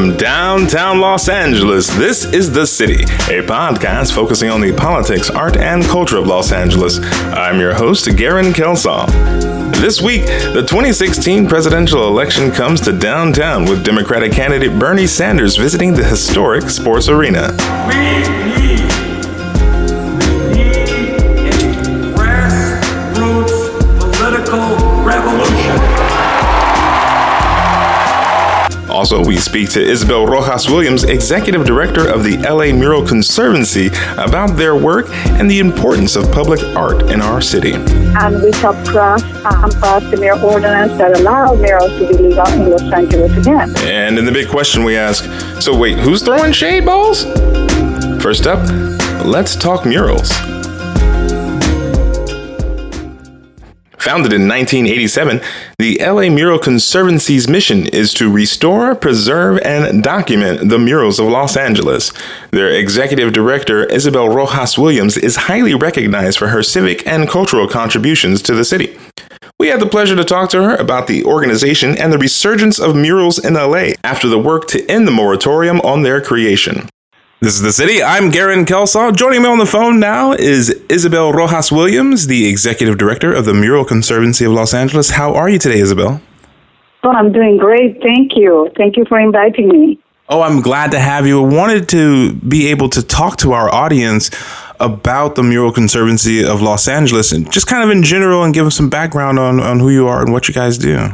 From downtown Los Angeles, this is The City, a podcast focusing on the politics, art, and culture of Los Angeles. I'm your host, Garen Kelsall. This week, the 2016 presidential election comes to downtown with Democratic candidate Bernie Sanders visiting the historic sports arena. Also, we speak to Isabel Rojas Williams, Executive Director of the LA Mural Conservancy, about their work and the importance of public art in our city. And we have passed, um, passed the mural ordinance that allows murals to be legal in Los Angeles again. And in the big question we ask so, wait, who's throwing shade balls? First up, let's talk murals. Founded in 1987, the LA Mural Conservancy's mission is to restore, preserve, and document the murals of Los Angeles. Their executive director, Isabel Rojas Williams, is highly recognized for her civic and cultural contributions to the city. We had the pleasure to talk to her about the organization and the resurgence of murals in LA after the work to end the moratorium on their creation. This is the city. I'm Garen Kelsaw. Joining me on the phone now is Isabel Rojas Williams, the executive director of the Mural Conservancy of Los Angeles. How are you today, Isabel? Oh, I'm doing great. Thank you. Thank you for inviting me. Oh, I'm glad to have you. I wanted to be able to talk to our audience about the Mural Conservancy of Los Angeles and just kind of in general and give them some background on, on who you are and what you guys do.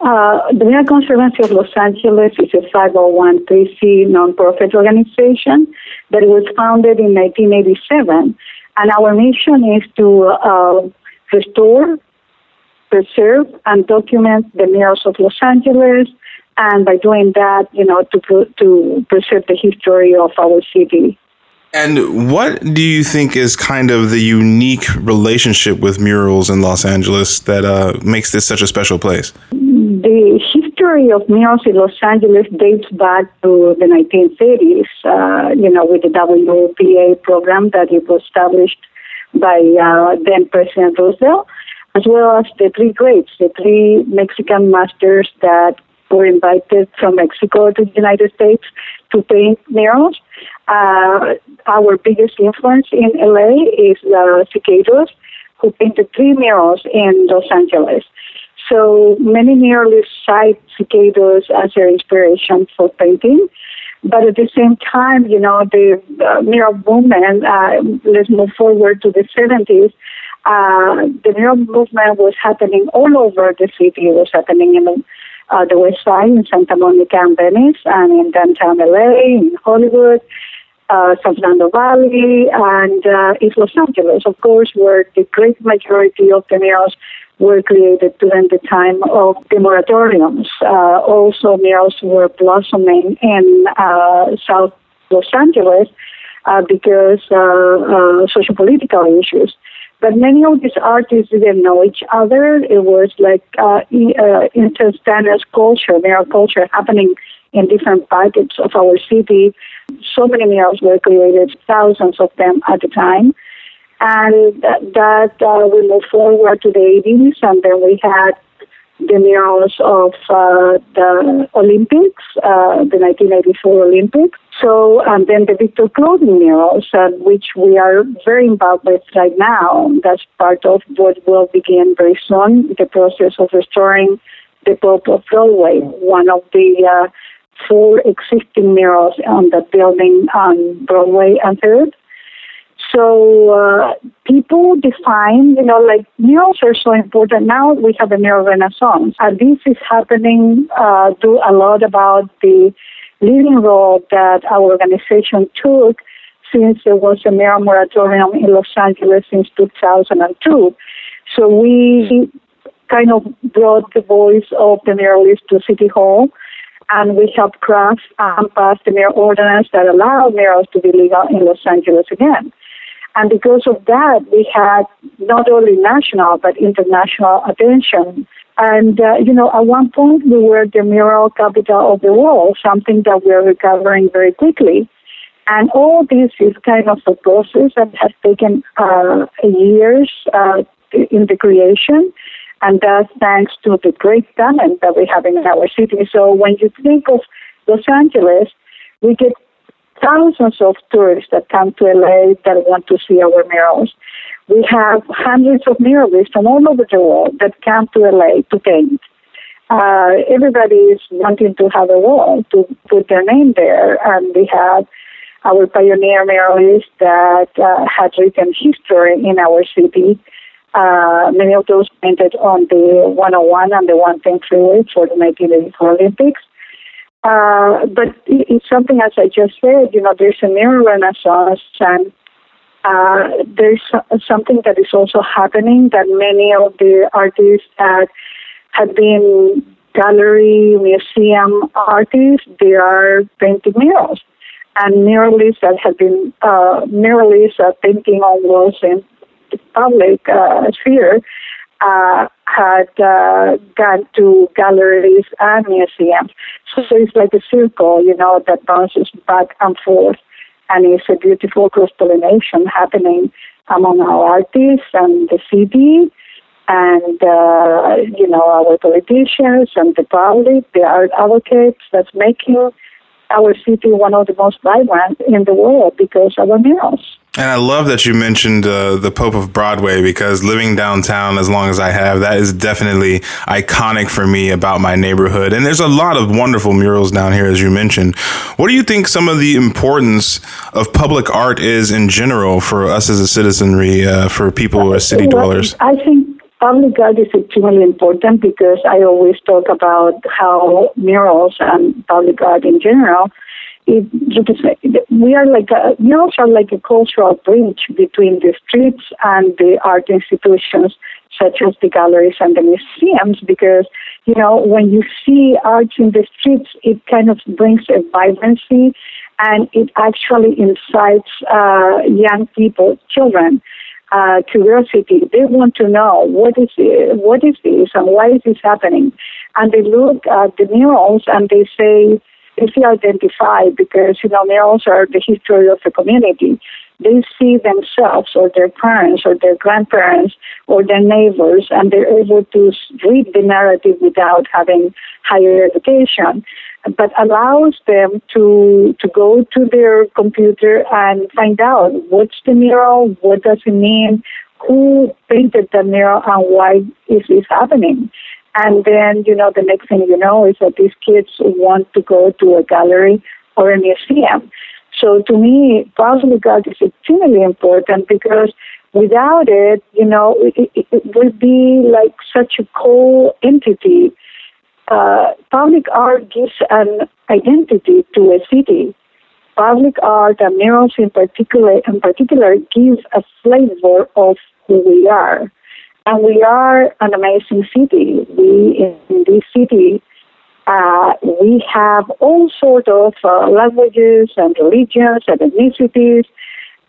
Uh, the Mural Conservancy of Los Angeles is a 501c nonprofit organization that was founded in 1987. And our mission is to uh, restore, preserve, and document the murals of Los Angeles. And by doing that, you know, to, to preserve the history of our city. And what do you think is kind of the unique relationship with murals in Los Angeles that uh, makes this such a special place? The history of murals in Los Angeles dates back to the 1930s, uh, you know, with the WPA program that it was established by uh, then President Roosevelt, as well as the three greats, the three Mexican masters that were invited from Mexico to the United States to paint murals. Uh, our biggest influence in LA is the Siqueiros, who painted three murals in Los Angeles. So many muralists cite Siqueiros as their inspiration for painting. But at the same time, you know, the uh, mural movement, uh, let's move forward to the 70s, uh, the mural movement was happening all over the city. It was happening in uh, the West Side, in Santa Monica and Venice, and in downtown LA, in Hollywood, uh, San Fernando Valley, and uh, East Los Angeles, of course, where the great majority of the were created during the time of the moratoriums. Uh, also, murals were blossoming in uh, South Los Angeles uh, because uh, uh, social political issues. But many of these artists didn't know each other. It was like uh, uh, culture, mural culture happening in different pockets of our city. So many murals were created, thousands of them at the time. And that, uh, we moved forward to the 80s, and then we had the murals of uh, the Olympics, uh, the 1984 Olympics. So, and then the Victor Clothing murals, uh, which we are very involved with right now. That's part of what will begin very soon, the process of restoring the Pope of Broadway, one of the uh, four existing murals on the building on Broadway and Third. So uh, people define, you know, like murals are so important. Now we have a mural renaissance. And this is happening uh, to a lot about the leading role that our organization took since there was a mural moratorium in Los Angeles since 2002. So we kind of brought the voice of the muralists to City Hall and we helped craft and pass the mural ordinance that allowed murals to be legal in Los Angeles again. And because of that, we had not only national but international attention. And, uh, you know, at one point we were the mural capital of the world, something that we're recovering very quickly. And all this is kind of a process that has taken uh, years uh, in the creation. And that's thanks to the great talent that we have in our city. So when you think of Los Angeles, we get thousands of tourists that come to LA that want to see our murals. We have hundreds of muralists from all over the world that come to LA to paint. Uh, everybody is wanting to have a wall to put their name there, and we have our pioneer muralists that uh, had written history in our city. Uh, many of those painted on the 101 and the 110 freeway for the 1984 Olympics. Uh, but it's something, as I just said, you know, there's a mural renaissance and uh, there's something that is also happening that many of the artists that have been gallery, museum artists, they are painting murals. And muralists that have been, uh, muralists are painting on walls in the public uh, sphere uh, had uh, gone to galleries and museums. So, so it's like a circle, you know, that bounces back and forth. And it's a beautiful cross pollination happening among our artists and the city and, uh, you know, our politicians and the public, the art advocates that's making our city one of the most vibrant in the world because of our murals. And I love that you mentioned uh, the Pope of Broadway because living downtown as long as I have, that is definitely iconic for me about my neighborhood. And there's a lot of wonderful murals down here, as you mentioned. What do you think some of the importance of public art is in general for us as a citizenry, uh, for people who are city dwellers? I think public art is extremely important because I always talk about how murals and public art in general it, we are like a, murals are like a cultural bridge between the streets and the art institutions such as the galleries and the museums because you know when you see art in the streets it kind of brings a vibrancy and it actually incites uh, young people children uh, curiosity. They want to know what is it, what is this and why is this happening? And they look at the murals and they say easily identify because, you know, murals are the history of the community. They see themselves or their parents or their grandparents or their neighbors and they're able to read the narrative without having higher education but allows them to to go to their computer and find out what's the mural, what does it mean, who painted the mural, and why is this happening. And then, you know, the next thing you know is that these kids want to go to a gallery or a museum. So to me, public art is extremely important because without it, you know, it, it, it would be like such a cold entity. Uh, public art gives an identity to a city. Public art and murals in particular, in particular, give a flavor of who we are. And we are an amazing city. We, in this city, uh, we have all sorts of uh, languages and religions and ethnicities,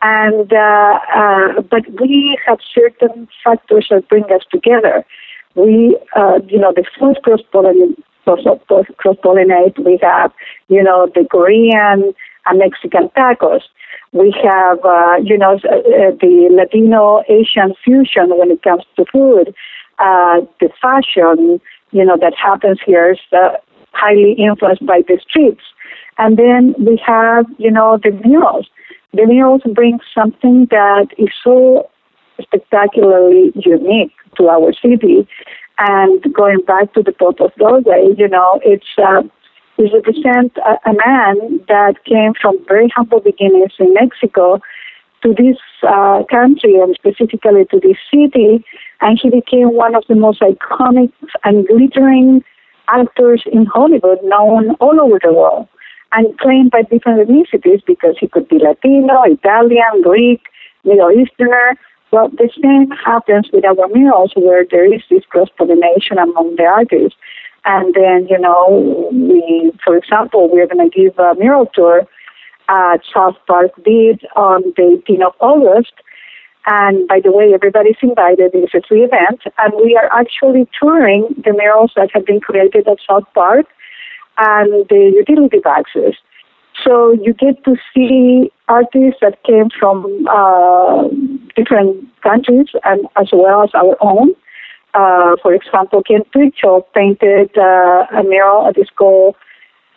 and uh, uh but we have certain factors that bring us together. We, uh, you know, the food cross pollinate. We have, you know, the Korean and Mexican tacos. We have, uh, you know, uh, the Latino Asian fusion when it comes to food. Uh, the fashion, you know, that happens here is uh, highly influenced by the streets. And then we have, you know, the murals. The murals bring something that is so spectacularly unique to our city. And going back to the Pope of Broadway, you know, it's uh, we represent a, a man that came from very humble beginnings in Mexico to this uh, country and specifically to this city, and he became one of the most iconic and glittering actors in Hollywood, known all over the world, and claimed by different ethnicities because he could be Latino, Italian, Greek, Middle Easterner. Well, the same happens with our murals, where there is this cross pollination among the artists. And then, you know, we, for example, we're going to give a mural tour at South Park Beach on the 18th of August. And by the way, everybody's invited. It's a free event. And we are actually touring the murals that have been created at South Park and the utility boxes. So you get to see artists that came from uh, different countries and as well as our own. Uh, for example, Kent Twitchell painted uh, a mural at the school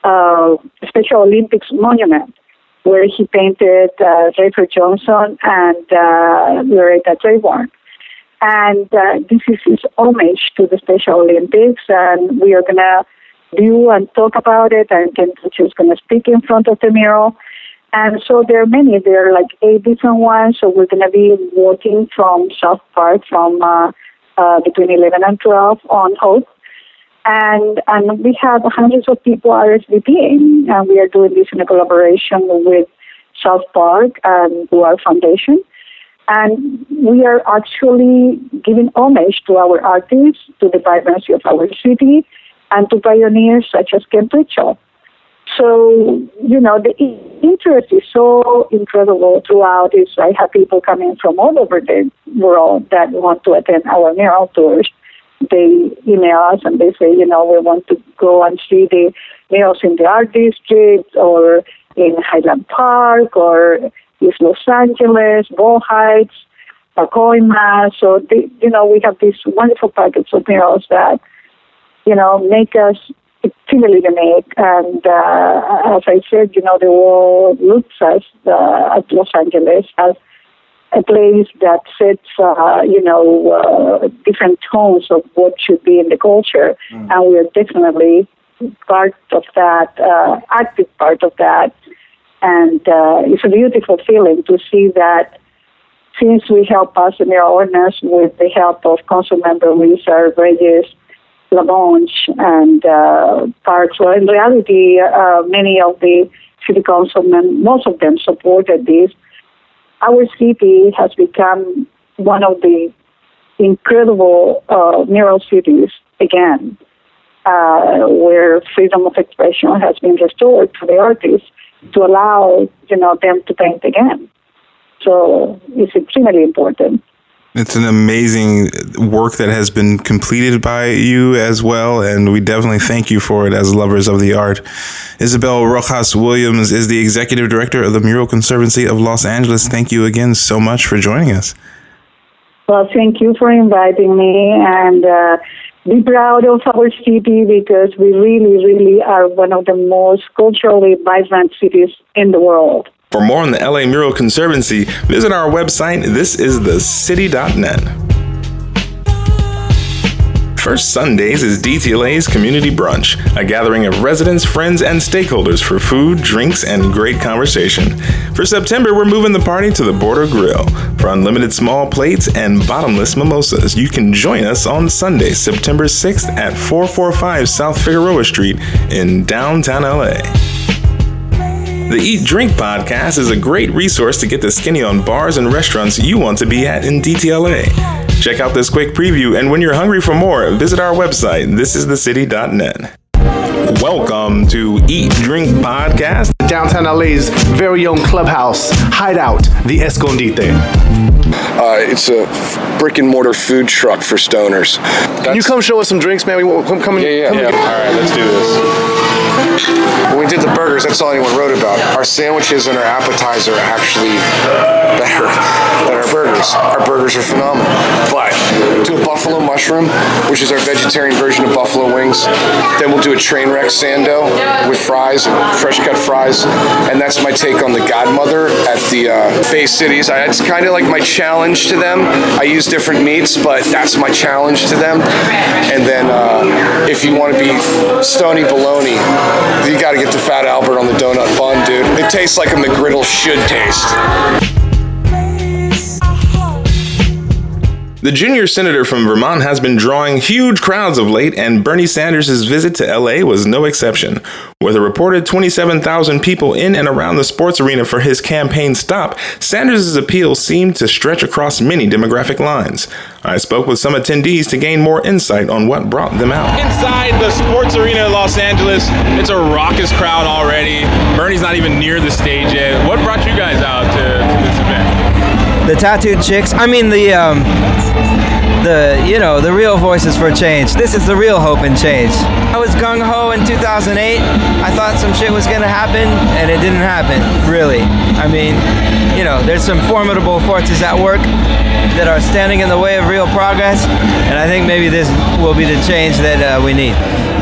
uh, Special Olympics monument where he painted uh, Johnson and uh, Loretta Claiborne. And uh, this is his homage to the Special Olympics, and we are going to view and talk about it, and going to speak in front of the mural. And so there are many, there are like eight different ones, so we're going to be working from South Park from uh, uh, between 11 and 12 on Hope. And, and we have hundreds of people RSVPing, and we are doing this in a collaboration with South Park and our Foundation. And we are actually giving homage to our artists, to the vibrancy of our city, and to pioneers such as Kent Twitchell. So, you know, the interest is so incredible throughout. It's, I have people coming from all over the world that want to attend our mural tours. They email us and they say, you know, we want to go and see the murals in the art district or in Highland Park or East Los Angeles, Boyle Heights, Pacoima. So, they, you know, we have these wonderful packets of murals that, you know, make us extremely unique. And uh, as I said, you know, the world looks us uh, at Los Angeles as a place that sets, uh, you know, uh, different tones of what should be in the culture. Mm. And we are definitely part of that, uh, active part of that. And uh, it's a beautiful feeling to see that since we help us in our owners with the help of Council Member Lisa Reyes, LaBonge, and uh, parts. Well, in reality, uh, many of the city councilmen, most of them supported this. Our city has become one of the incredible uh, mural cities again, uh, where freedom of expression has been restored to the artists to allow you know them to paint again. So it's extremely important. It's an amazing work that has been completed by you as well, and we definitely thank you for it as lovers of the art. Isabel Rojas Williams is the executive director of the Mural Conservancy of Los Angeles. Thank you again so much for joining us. Well, thank you for inviting me, and uh, be proud of our city because we really, really are one of the most culturally vibrant cities in the world. For more on the LA Mural Conservancy, visit our website, thisisthecity.net. First Sundays is DTLA's Community Brunch, a gathering of residents, friends, and stakeholders for food, drinks, and great conversation. For September, we're moving the party to the Border Grill. For unlimited small plates and bottomless mimosas, you can join us on Sunday, September 6th at 445 South Figueroa Street in downtown LA. The Eat Drink podcast is a great resource to get the skinny on bars and restaurants you want to be at in DTLA. Check out this quick preview, and when you're hungry for more, visit our website, thisisthecity.net. Welcome to Eat Drink Podcast. Downtown LA's very own clubhouse, Hideout, the Escondite. Uh, it's a brick and mortar food truck for stoners. That's... Can you come show us some drinks, man? We, come, come, yeah, yeah, come yeah. All right, let's do this. Did the burgers, that's all anyone wrote about. Our sandwiches and our appetizer are actually better than our burgers. Our burgers are phenomenal. But mushroom, which is our vegetarian version of buffalo wings. Then we'll do a train wreck sando with fries fresh cut fries. And that's my take on the Godmother at the uh, Bay Cities. I, it's kind of like my challenge to them. I use different meats, but that's my challenge to them. And then uh, if you want to be stony baloney, you got to get the Fat Albert on the donut bun, dude. It tastes like a McGriddle should taste. The junior senator from Vermont has been drawing huge crowds of late, and Bernie Sanders' visit to LA was no exception. With a reported 27,000 people in and around the sports arena for his campaign stop, Sanders' appeal seemed to stretch across many demographic lines. I spoke with some attendees to gain more insight on what brought them out. Inside the sports arena in Los Angeles, it's a raucous crowd already. Bernie's not even near the stage yet. What brought you guys out to? The tattooed chicks. I mean the um, the you know the real voices for change. This is the real hope and change. I was gung ho in 2008. I thought some shit was gonna happen, and it didn't happen. Really. I mean, you know, there's some formidable forces at work that are standing in the way of real progress, and I think maybe this will be the change that uh, we need.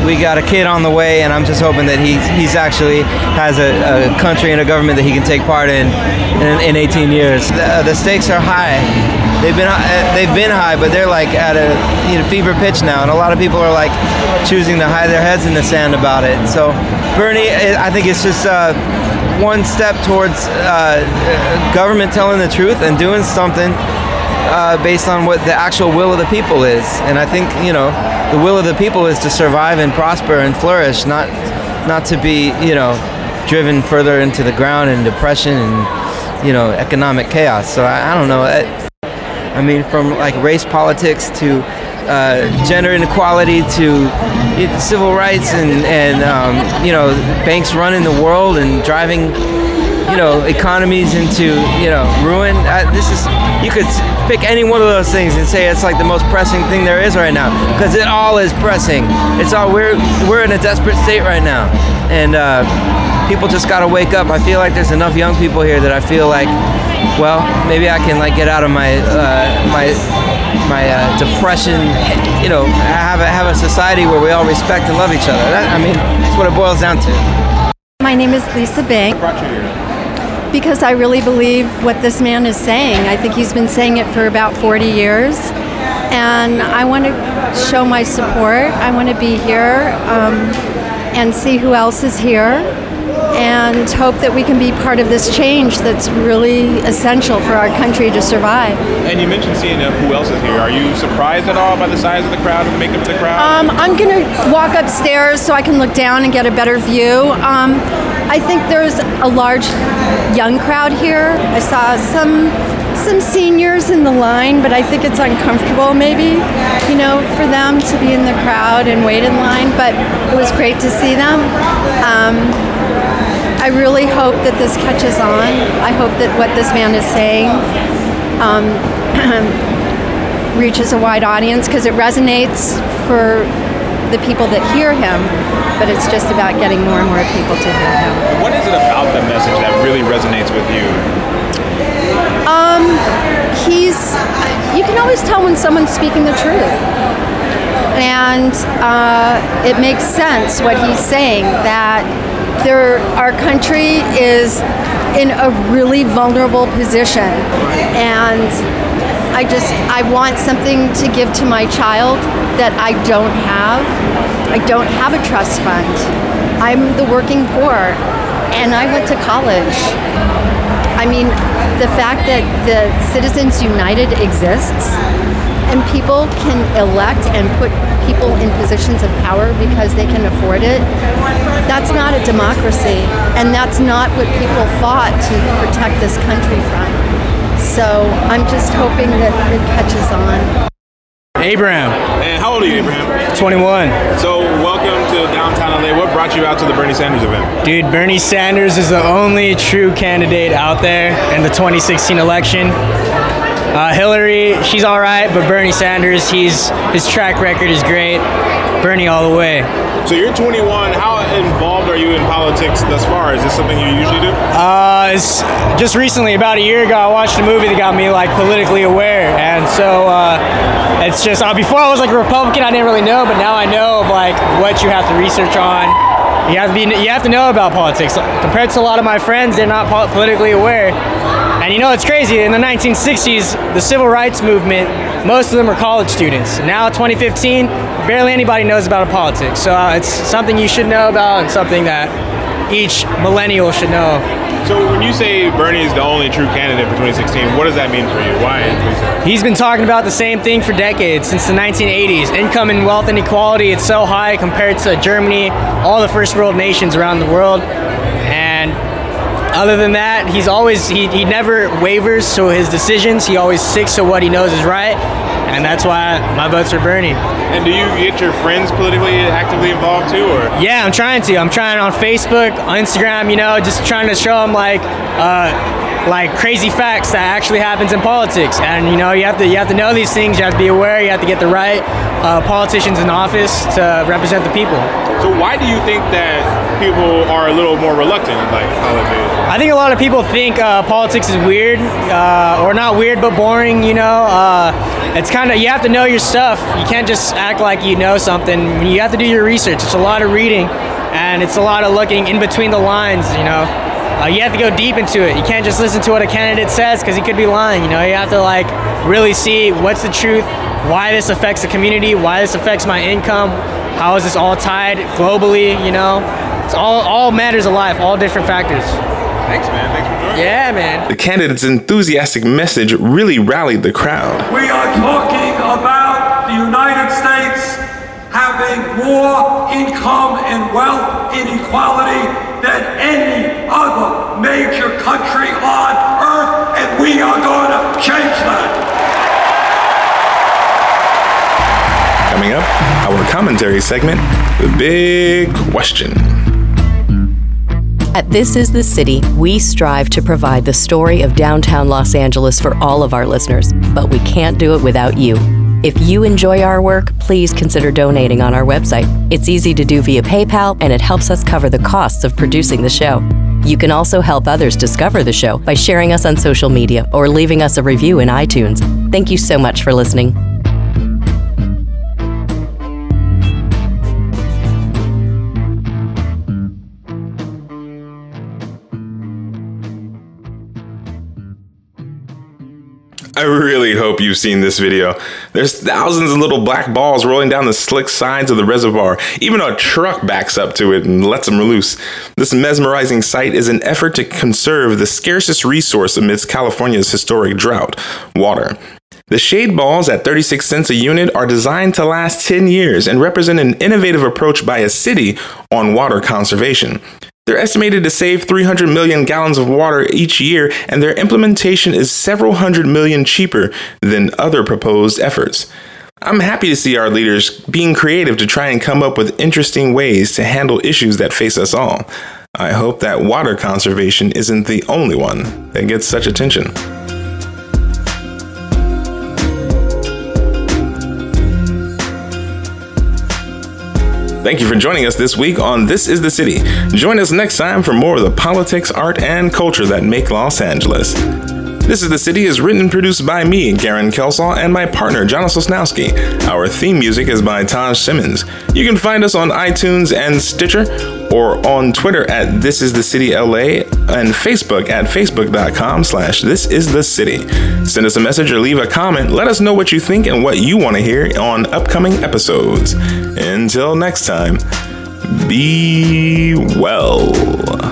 We got a kid on the way, and I'm just hoping that he's he's actually has a, a country and a government that he can take part in in, in 18 years. The, the stakes are high. They've been uh, they've been high, but they're like at a you know, fever pitch now, and a lot of people are like choosing to hide their heads in the sand about it. So Bernie, I think it's just. Uh, one step towards uh, government telling the truth and doing something uh, based on what the actual will of the people is. And I think you know the will of the people is to survive and prosper and flourish, not not to be you know driven further into the ground and depression and you know economic chaos. So I, I don't know. I, I mean, from like race politics to uh, gender inequality to civil rights and, and um, you know banks running the world and driving you know economies into you know ruin. Uh, this is you could pick any one of those things and say it's like the most pressing thing there is right now because it all is pressing. It's all we're we're in a desperate state right now, and uh, people just got to wake up. I feel like there's enough young people here that I feel like, well, maybe I can like get out of my uh, my my uh, depression. You know, have a, have a society where we all respect and love each other. That, I mean, that's what it boils down to. My name is Lisa Bank. Because I really believe what this man is saying. I think he's been saying it for about 40 years. And I want to show my support. I want to be here um, and see who else is here and hope that we can be part of this change that's really essential for our country to survive. And you mentioned seeing uh, who else is here. Are you surprised at all by the size of the crowd and the makeup of the crowd? Um, I'm going to walk upstairs so I can look down and get a better view. Um, I think there's a large young crowd here. I saw some some seniors in the line, but I think it's uncomfortable maybe, you know, for them to be in the crowd and wait in line. But it was great to see them. Um, I really hope that this catches on. I hope that what this man is saying um, reaches a wide audience because it resonates for the people that hear him, but it's just about getting more and more people to hear him. What is it about the message that really resonates with you? Um, he's, you can always tell when someone's speaking the truth. And uh, it makes sense what he's saying that there, our country is in a really vulnerable position, and I just I want something to give to my child that I don't have. I don't have a trust fund. I'm the working poor, and I went to college. I mean, the fact that the Citizens United exists and people can elect and put people in positions of power because they can afford it, that's not a democracy. And that's not what people fought to protect this country from. So I'm just hoping that it catches on. Abraham. And how old are you, Abraham? 21. So, welcome to downtown LA. What brought you out to the Bernie Sanders event? Dude, Bernie Sanders is the only true candidate out there in the 2016 election. Uh, Hillary, she's all right, but Bernie Sanders, he's his track record is great. Bernie all the way. So you're 21. How involved are you in politics thus far? Is this something you usually do? Uh, it's just recently, about a year ago, I watched a movie that got me like politically aware, and so uh, it's just uh, before I was like a Republican, I didn't really know, but now I know of like what you have to research on. You have to be, you have to know about politics. Compared to a lot of my friends, they're not po- politically aware. And you know, it's crazy. In the 1960s, the civil rights movement, most of them were college students. Now, 2015, barely anybody knows about politics. So uh, it's something you should know about and something that each millennial should know. So when you say Bernie is the only true candidate for 2016, what does that mean for you? Why? He's been talking about the same thing for decades, since the 1980s. Income and wealth inequality, it's so high compared to Germany, all the first world nations around the world. And other than that, he's always, he, he never wavers so his decisions. He always sticks to what he knows is right. And that's why my votes are Bernie. And do you get your friends politically actively involved too, or? Yeah, I'm trying to. I'm trying on Facebook, on Instagram. You know, just trying to show them like, uh, like crazy facts that actually happens in politics. And you know, you have to you have to know these things. You have to be aware. You have to get the right uh, politicians in office to represent the people. So why do you think that people are a little more reluctant like politics? I think a lot of people think uh, politics is weird, uh, or not weird, but boring. You know, uh, it's kind of you have to know your stuff. You can't just act like you know something. You have to do your research. It's a lot of reading, and it's a lot of looking in between the lines. You know, uh, you have to go deep into it. You can't just listen to what a candidate says because he could be lying. You know, you have to like really see what's the truth, why this affects the community, why this affects my income, how is this all tied globally. You know, it's all all matters of life, all different factors. Thanks, man. Thanks for joining. Yeah, man. The candidate's enthusiastic message really rallied the crowd. We are talking about the United States having more income and wealth inequality than any other major country on earth, and we are going to change that. Coming up, our commentary segment, The Big Question. At This Is the City, we strive to provide the story of downtown Los Angeles for all of our listeners, but we can't do it without you. If you enjoy our work, please consider donating on our website. It's easy to do via PayPal, and it helps us cover the costs of producing the show. You can also help others discover the show by sharing us on social media or leaving us a review in iTunes. Thank you so much for listening. I really hope you've seen this video. There's thousands of little black balls rolling down the slick sides of the reservoir. Even a truck backs up to it and lets them loose. This mesmerizing sight is an effort to conserve the scarcest resource amidst California's historic drought water. The shade balls at 36 cents a unit are designed to last 10 years and represent an innovative approach by a city on water conservation. They're estimated to save 300 million gallons of water each year, and their implementation is several hundred million cheaper than other proposed efforts. I'm happy to see our leaders being creative to try and come up with interesting ways to handle issues that face us all. I hope that water conservation isn't the only one that gets such attention. Thank you for joining us this week on This is the City. Join us next time for more of the politics, art, and culture that make Los Angeles. This is the City is written and produced by me, Garen Kelsall, and my partner, Jonas Sosnowski. Our theme music is by Taj Simmons. You can find us on iTunes and Stitcher, or on Twitter at This Is the City LA, and Facebook at facebook.com slash This Is the City. Send us a message or leave a comment. Let us know what you think and what you want to hear on upcoming episodes. Until next time, be well.